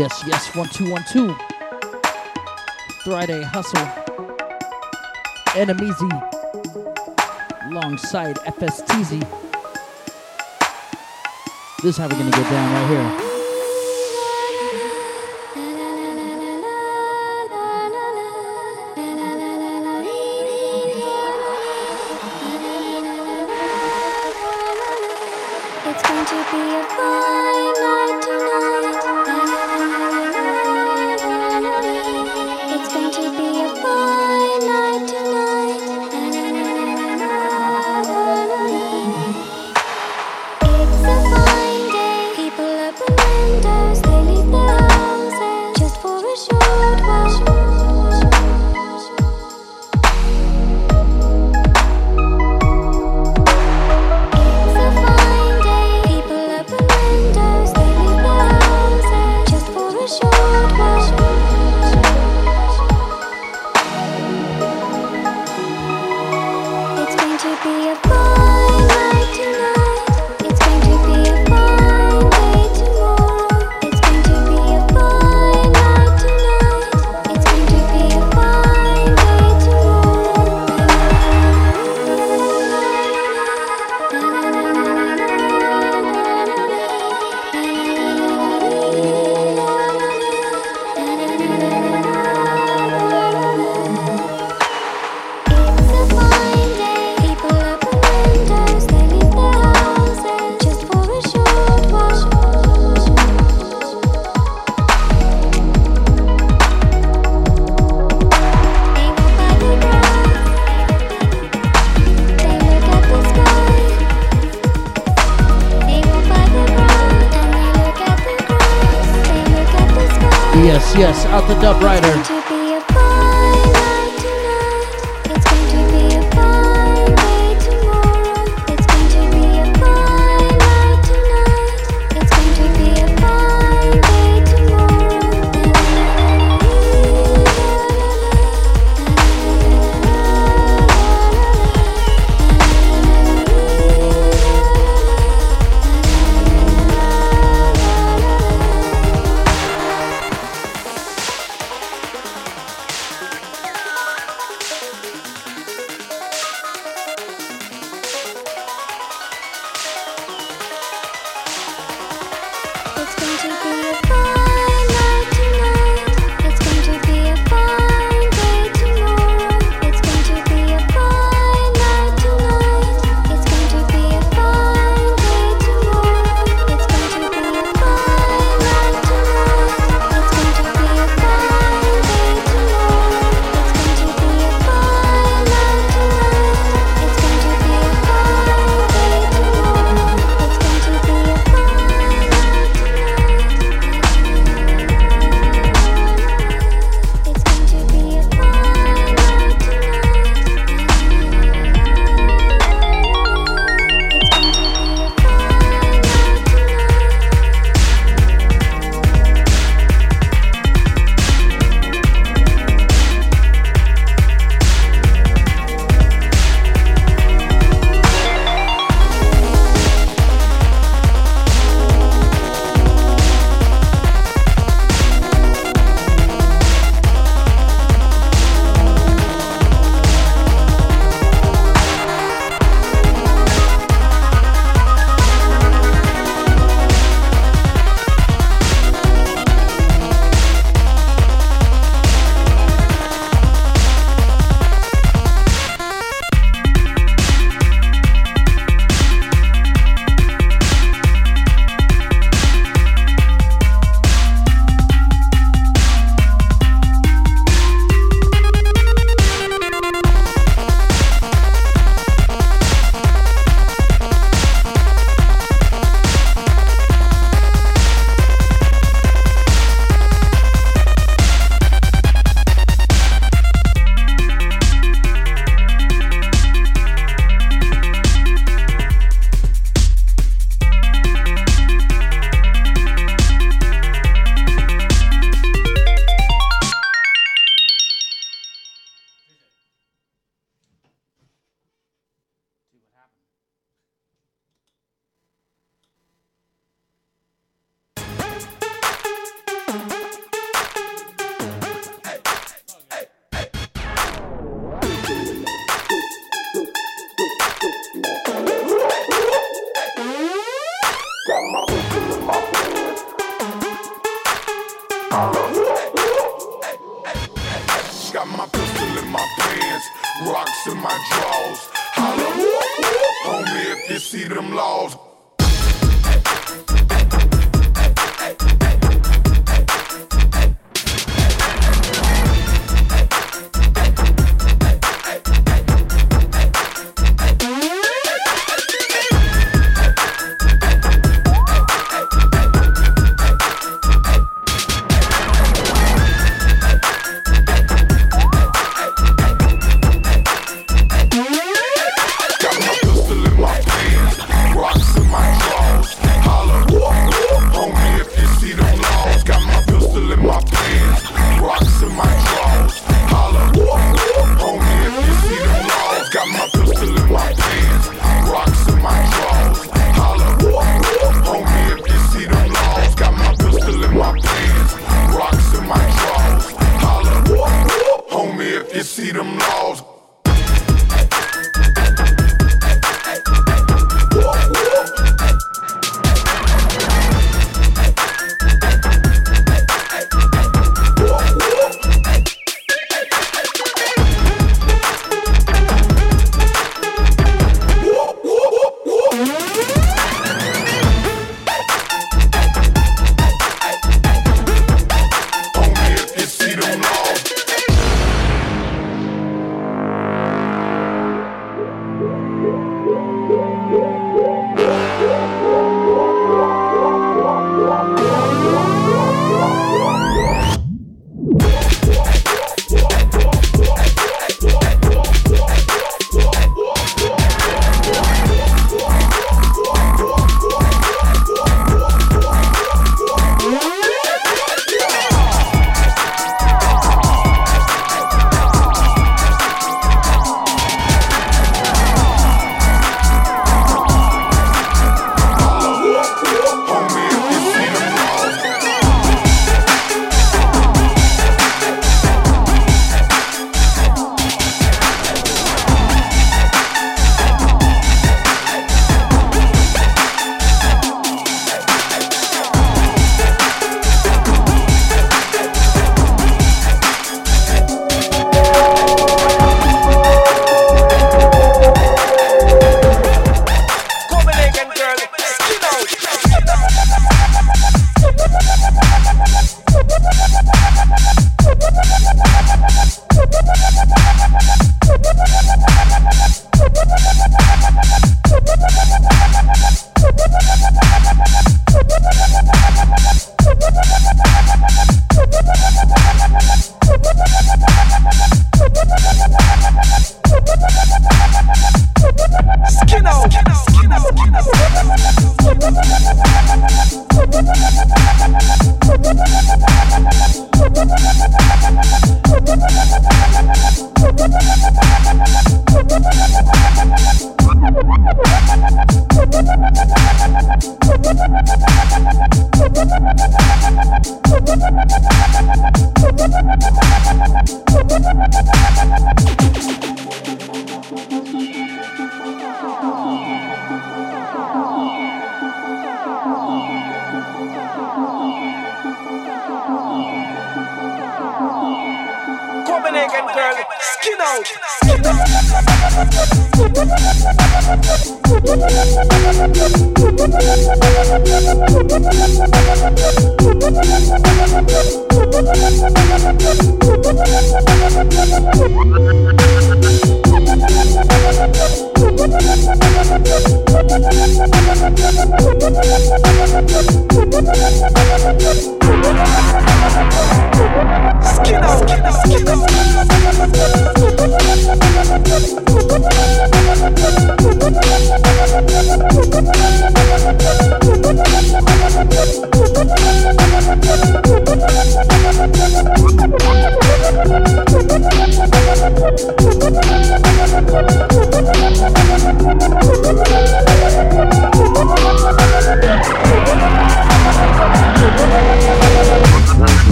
Yes, yes, one, two, one, two. Friday Hustle. Enemizi. Alongside FSTZ. This is how we're gonna get down right here.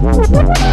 Bye.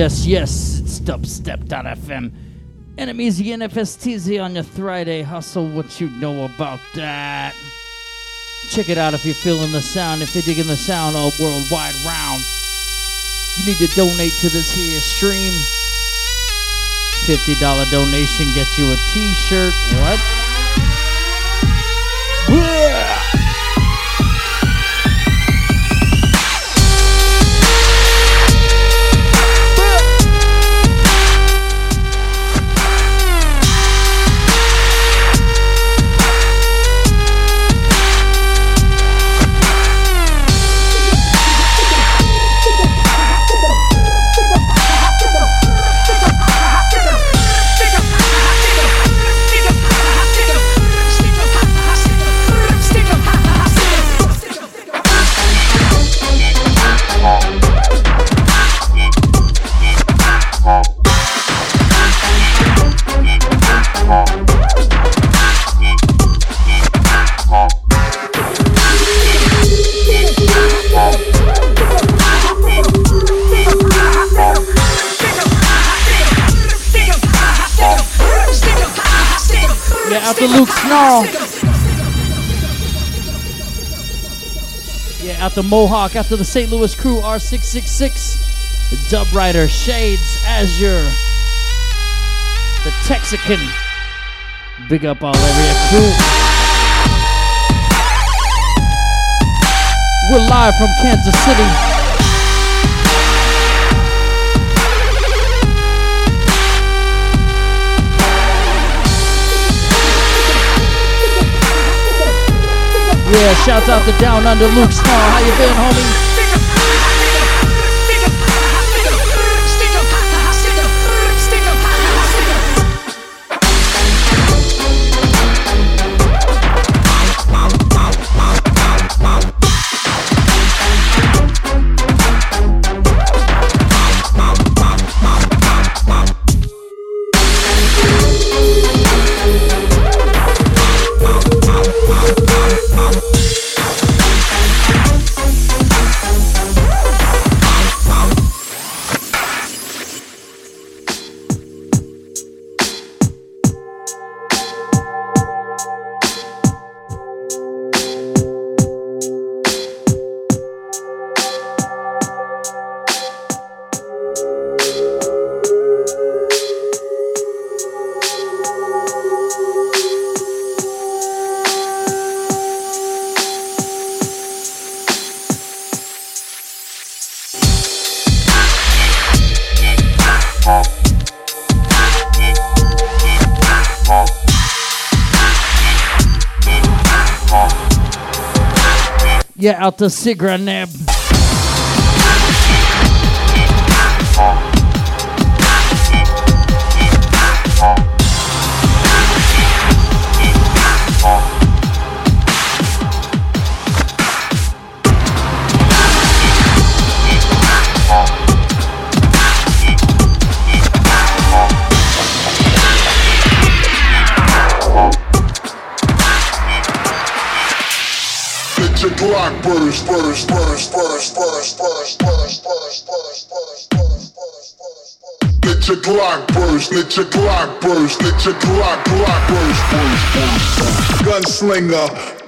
Yes, yes. It's dubstep.fm. Enemies, the NFSTZ on your Friday. Hustle what you know about that. Check it out if you're feeling the sound, if you're digging the sound all worldwide round. You need to donate to this here stream. $50 donation gets you a t-shirt. What? Yeah, after Luke Snarl. Yeah, after Mohawk, after the St. Louis crew, R666, Dub Rider, Shades, Azure, the Texican. Big up all area crew. We're live from Kansas City. Yeah, shouts out to Down Under Luke Snarl. How you been, homie? Out to Sigra burst, burst, burst, burst, burst, burst, burst, burst, burst, burst, burst, burst. Let your Glock burst, let your Glock burst, let your Glock, Glock burst, burst, burst, burst. Gunslinger.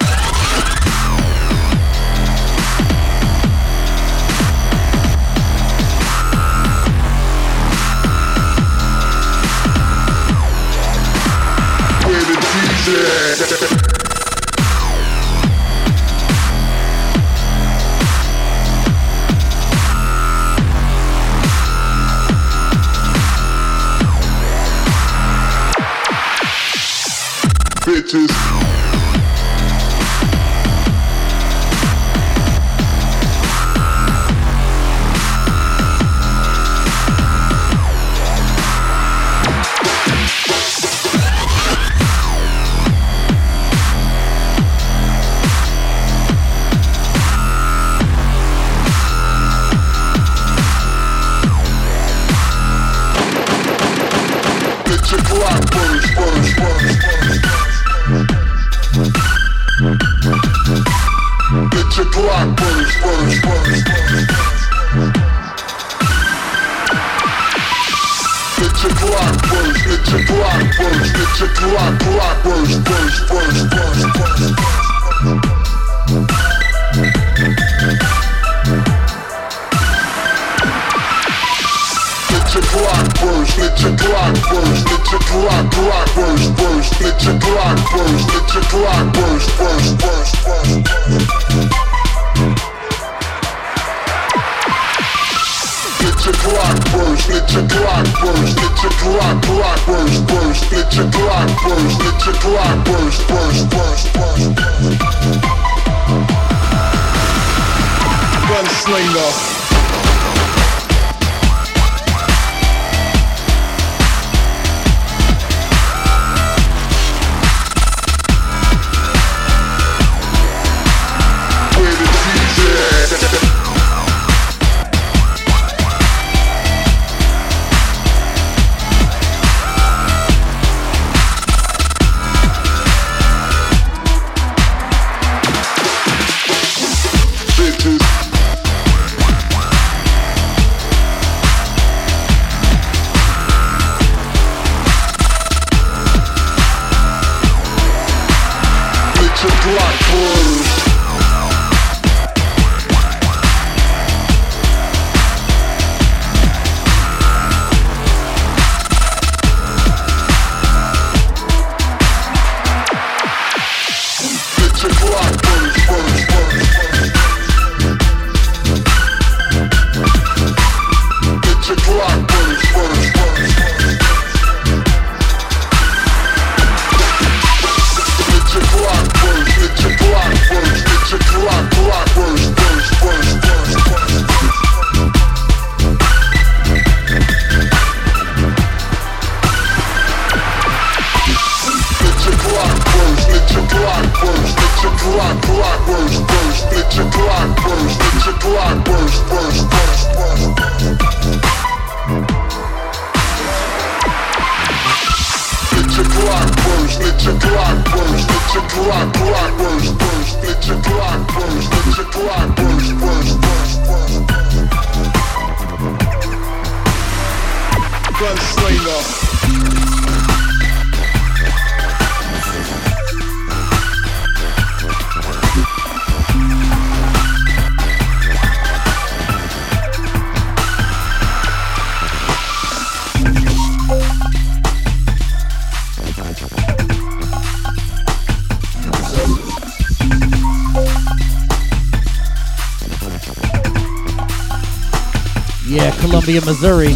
city of Missouri.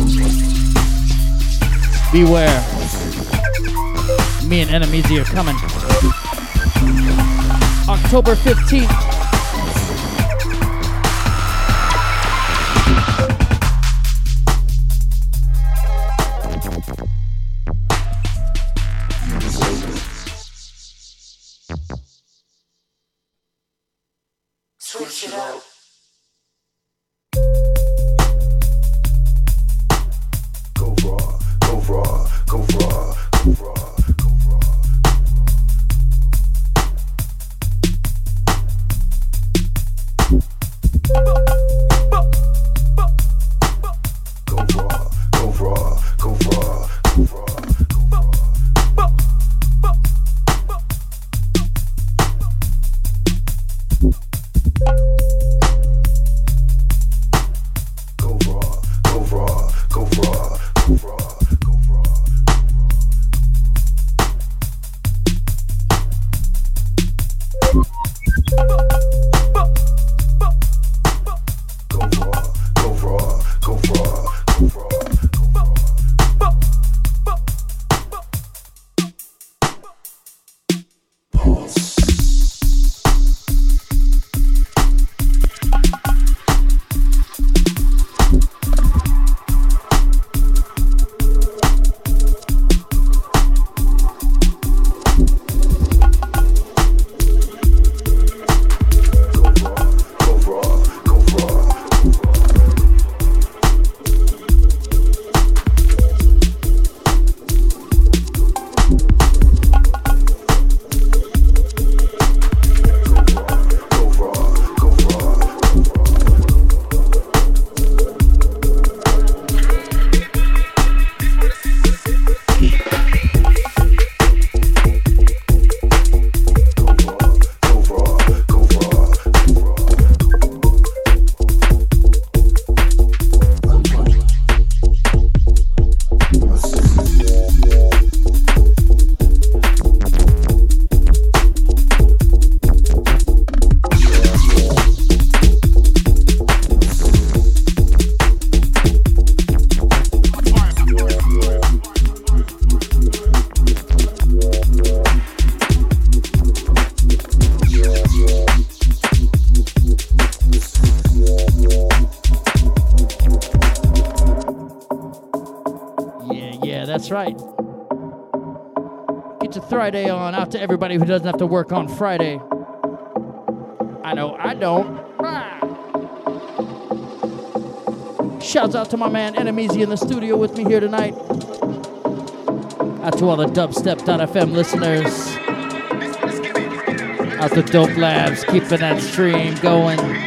Beware. Me and enemies are coming. October 15th, Who doesn't have to work on Friday. I know I don't. Ah. Shouts out to my man Enemies in the studio with me here tonight. Out to all the dubstep.fm listeners. Out to Dope Labs, keeping that stream going.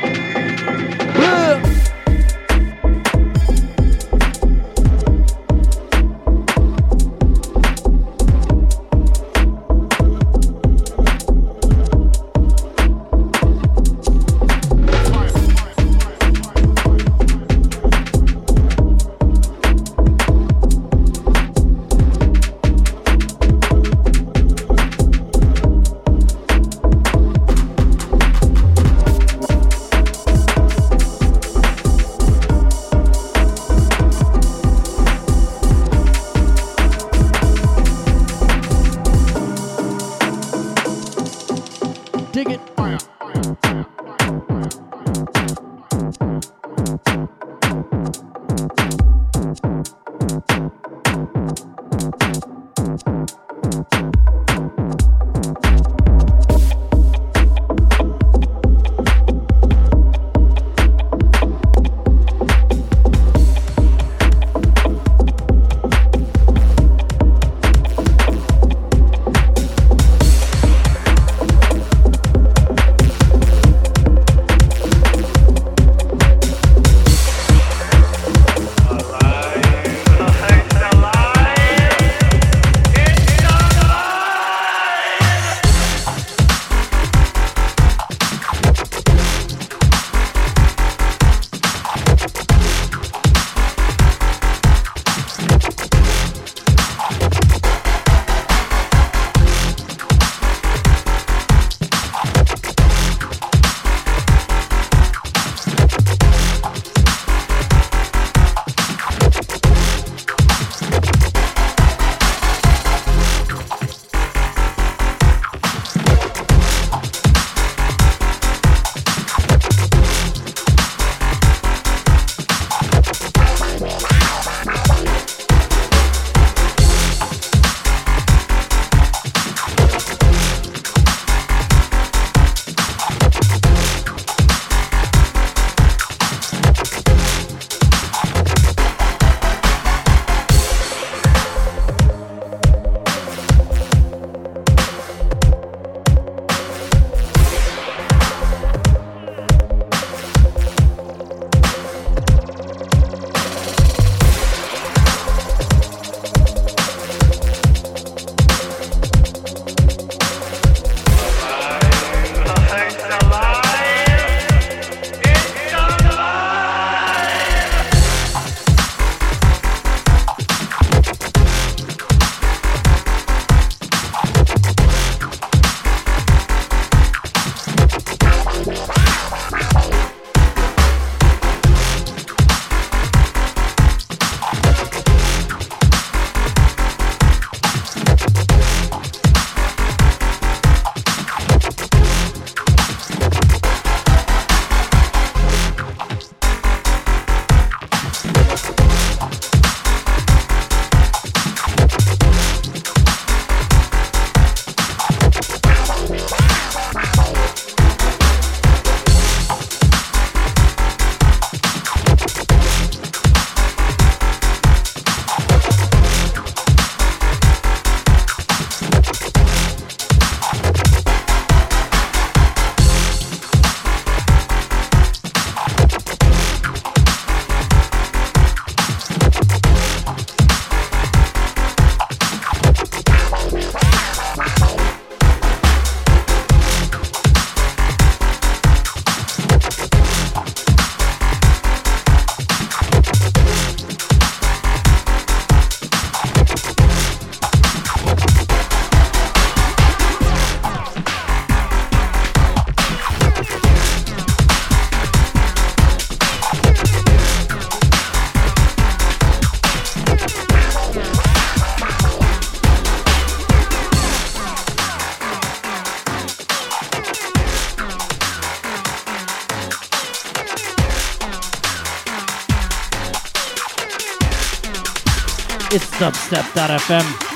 dubstep.fm.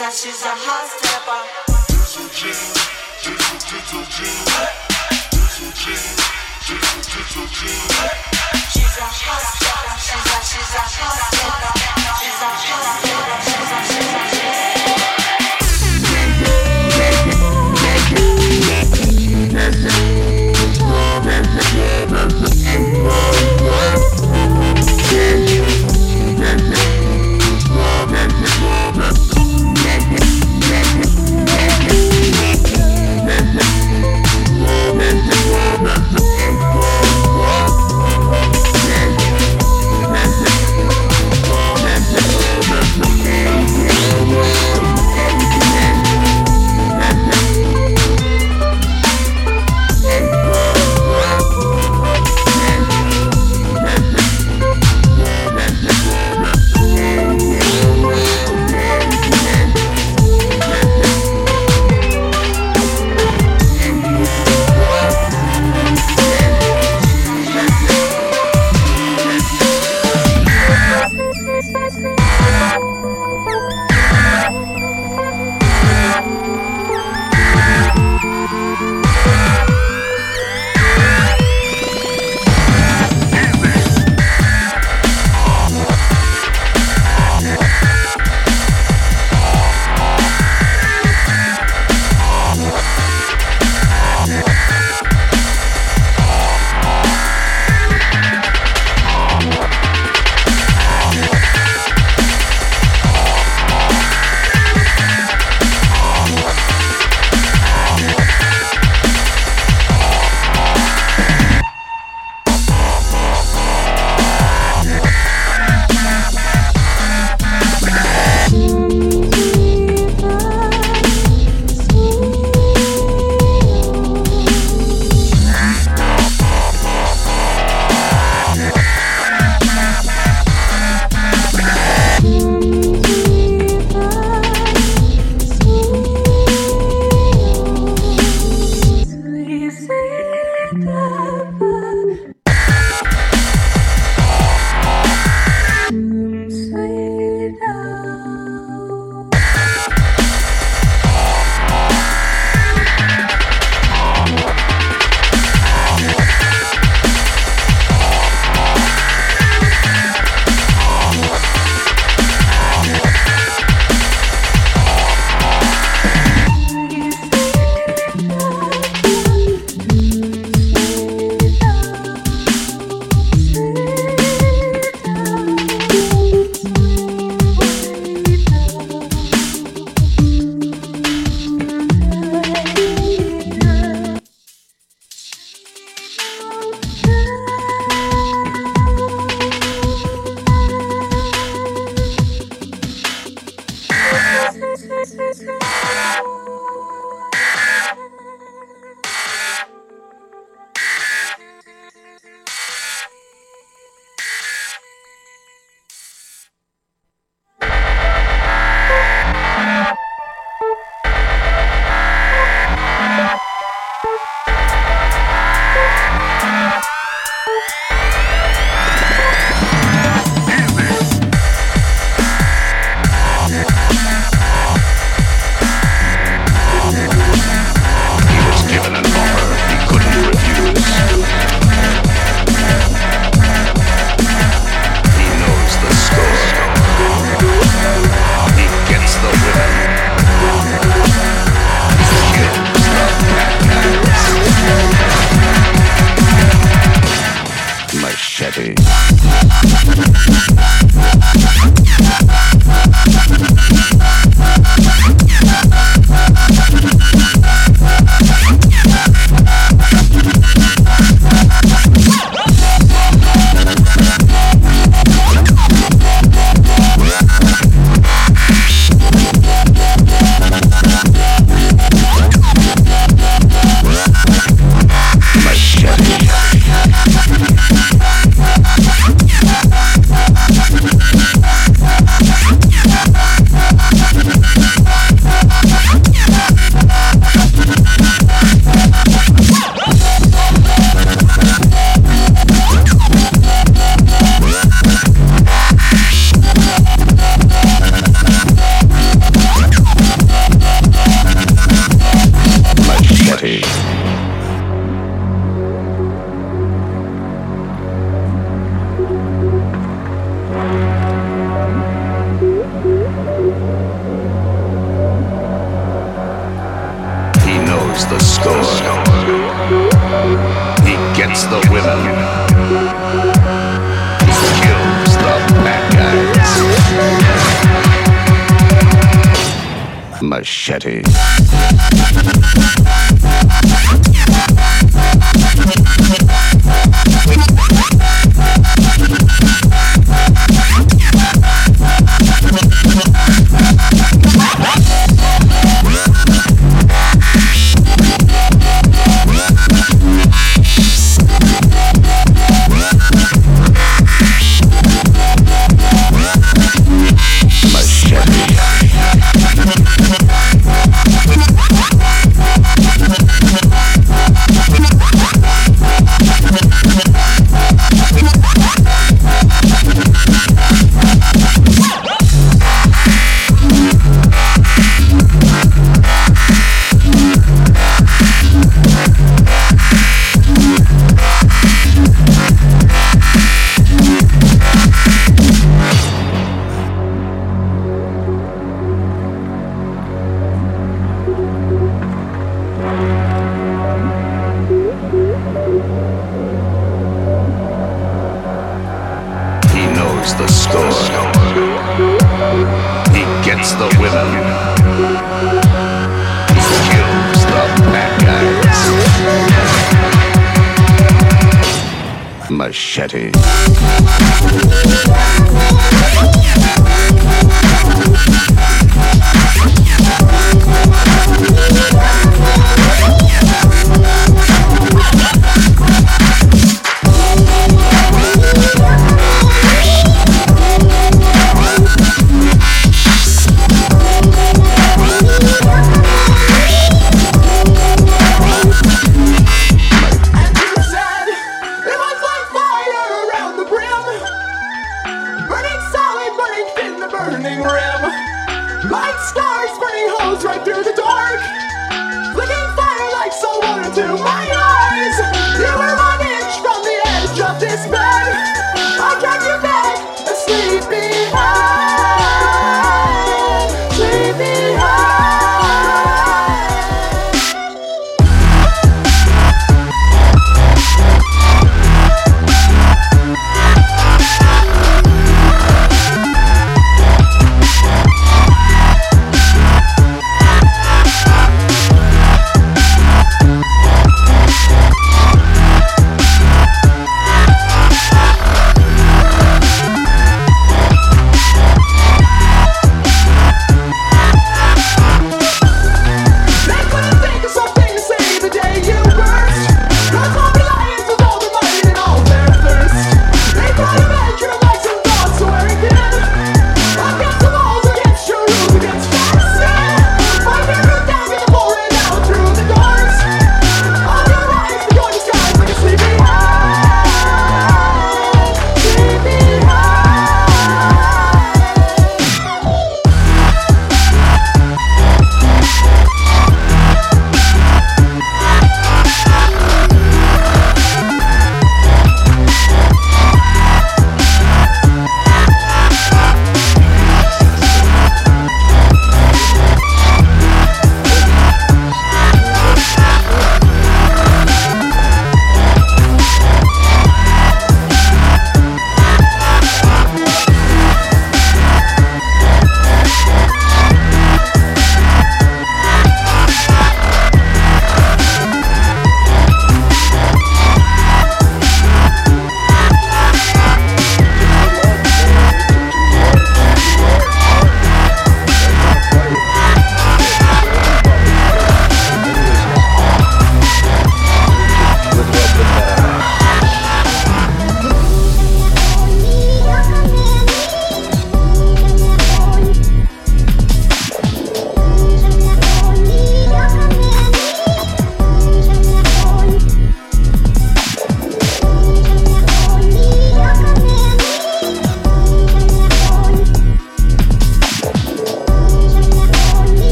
a, she's a hot stepper.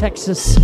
Texas.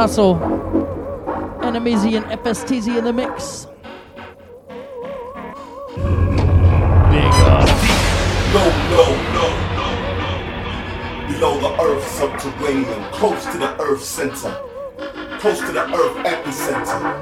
Hustle. NMEZ and FSTZ in the mix. Big up. Low, low, low, low, low. Below the earth, subterranean, close to the earth center, close to the earth epicenter.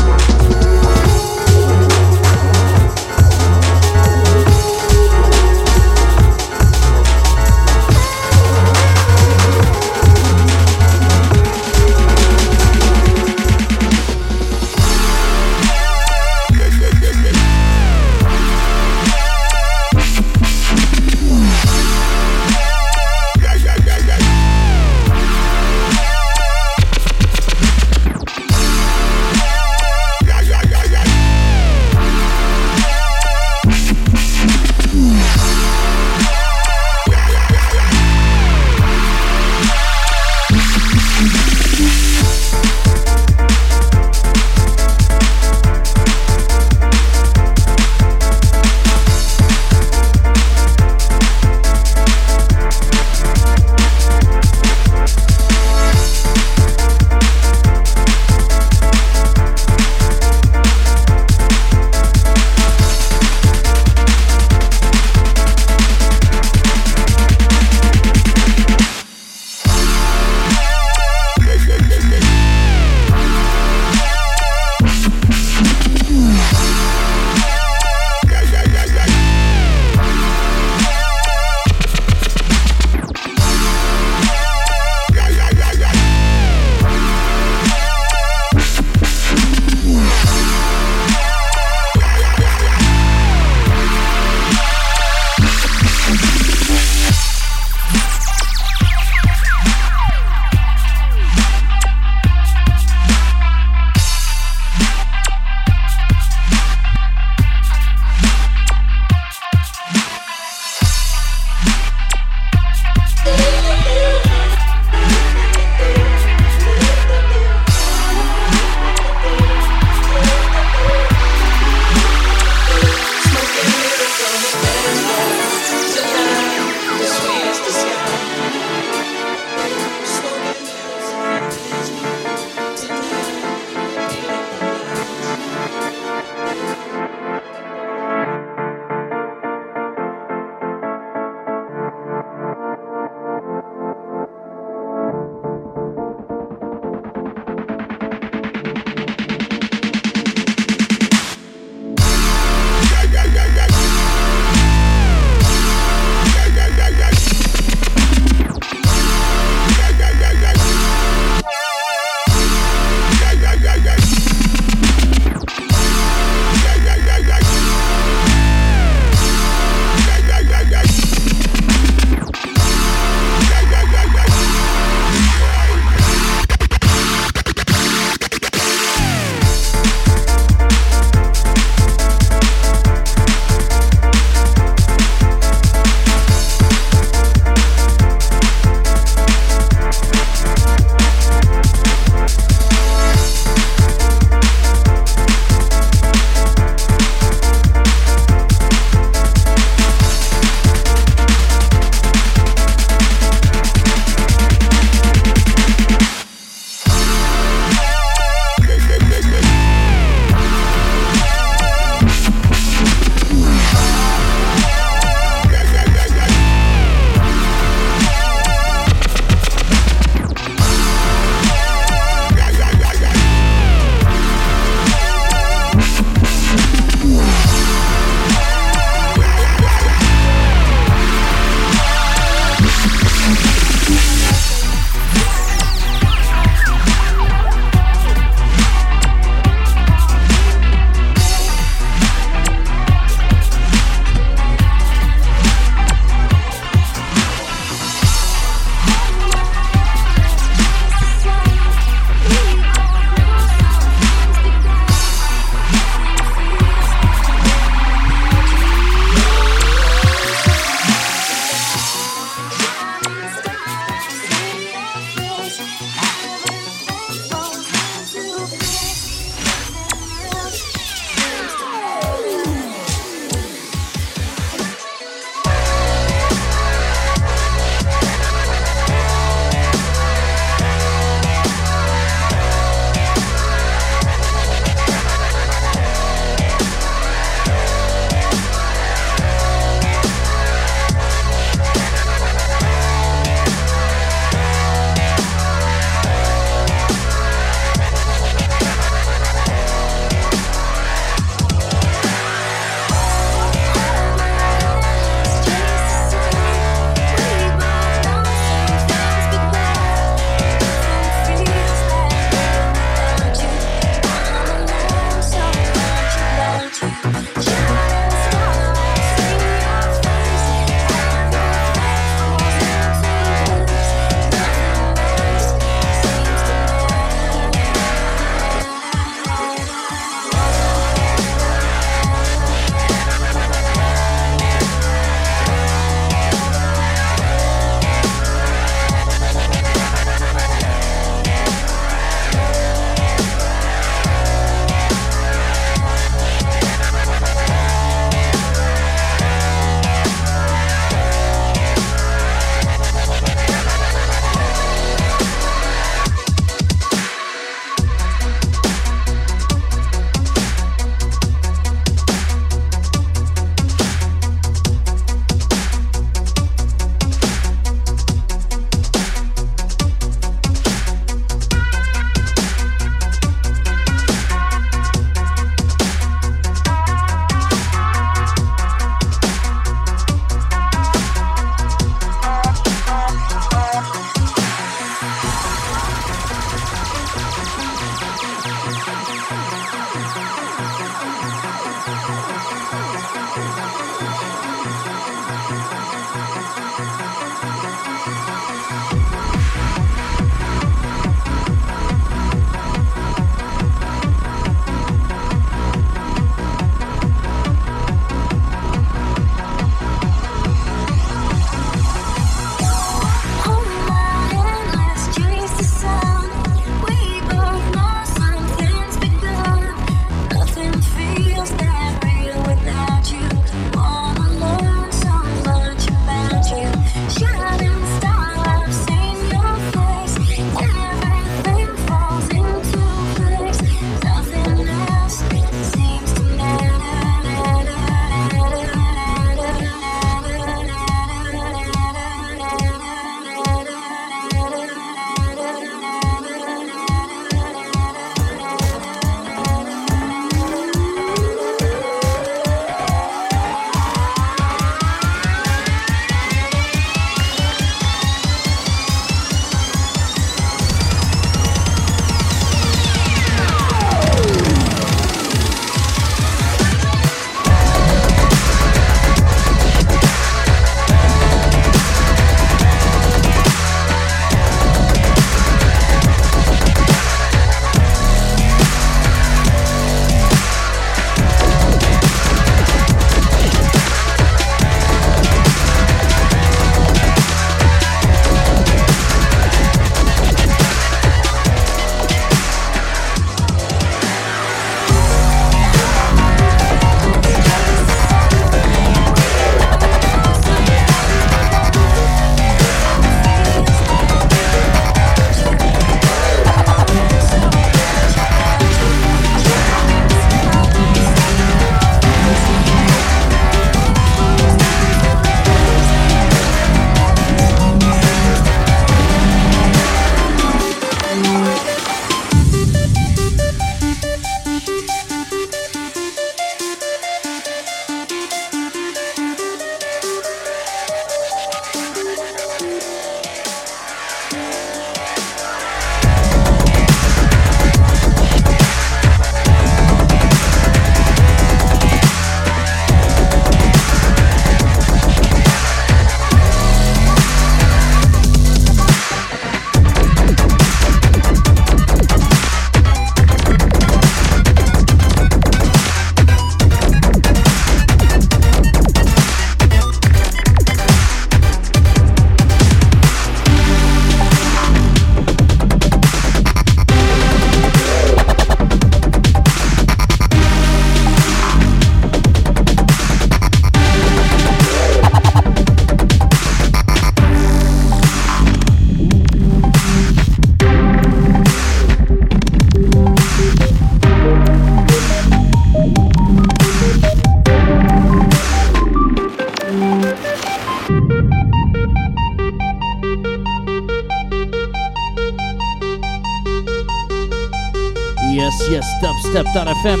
Dubstep.fm.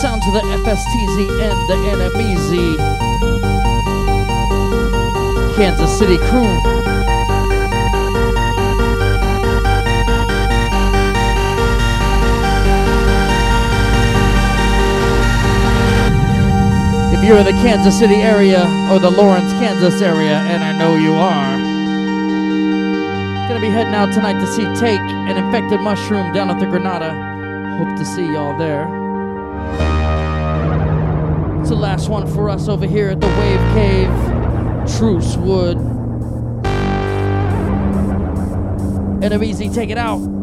Sound to the FSTZ and the NMEZ. Kansas City crew. If you're in the Kansas City area or the Lawrence, Kansas area, and I know you are, be heading out tonight to see Take an Infected Mushroom down at the Granada. Hope to see y'all there. It's the last one for us over here at the Wave Cave, Truce Wood. NMEZ, take it out.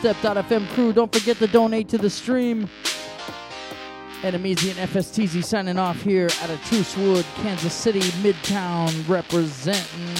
Dubstep.fm crew. Don't forget to donate to the stream. And NMEZ and FSTZ signing off here out of Wood, Kansas City, Midtown, representing.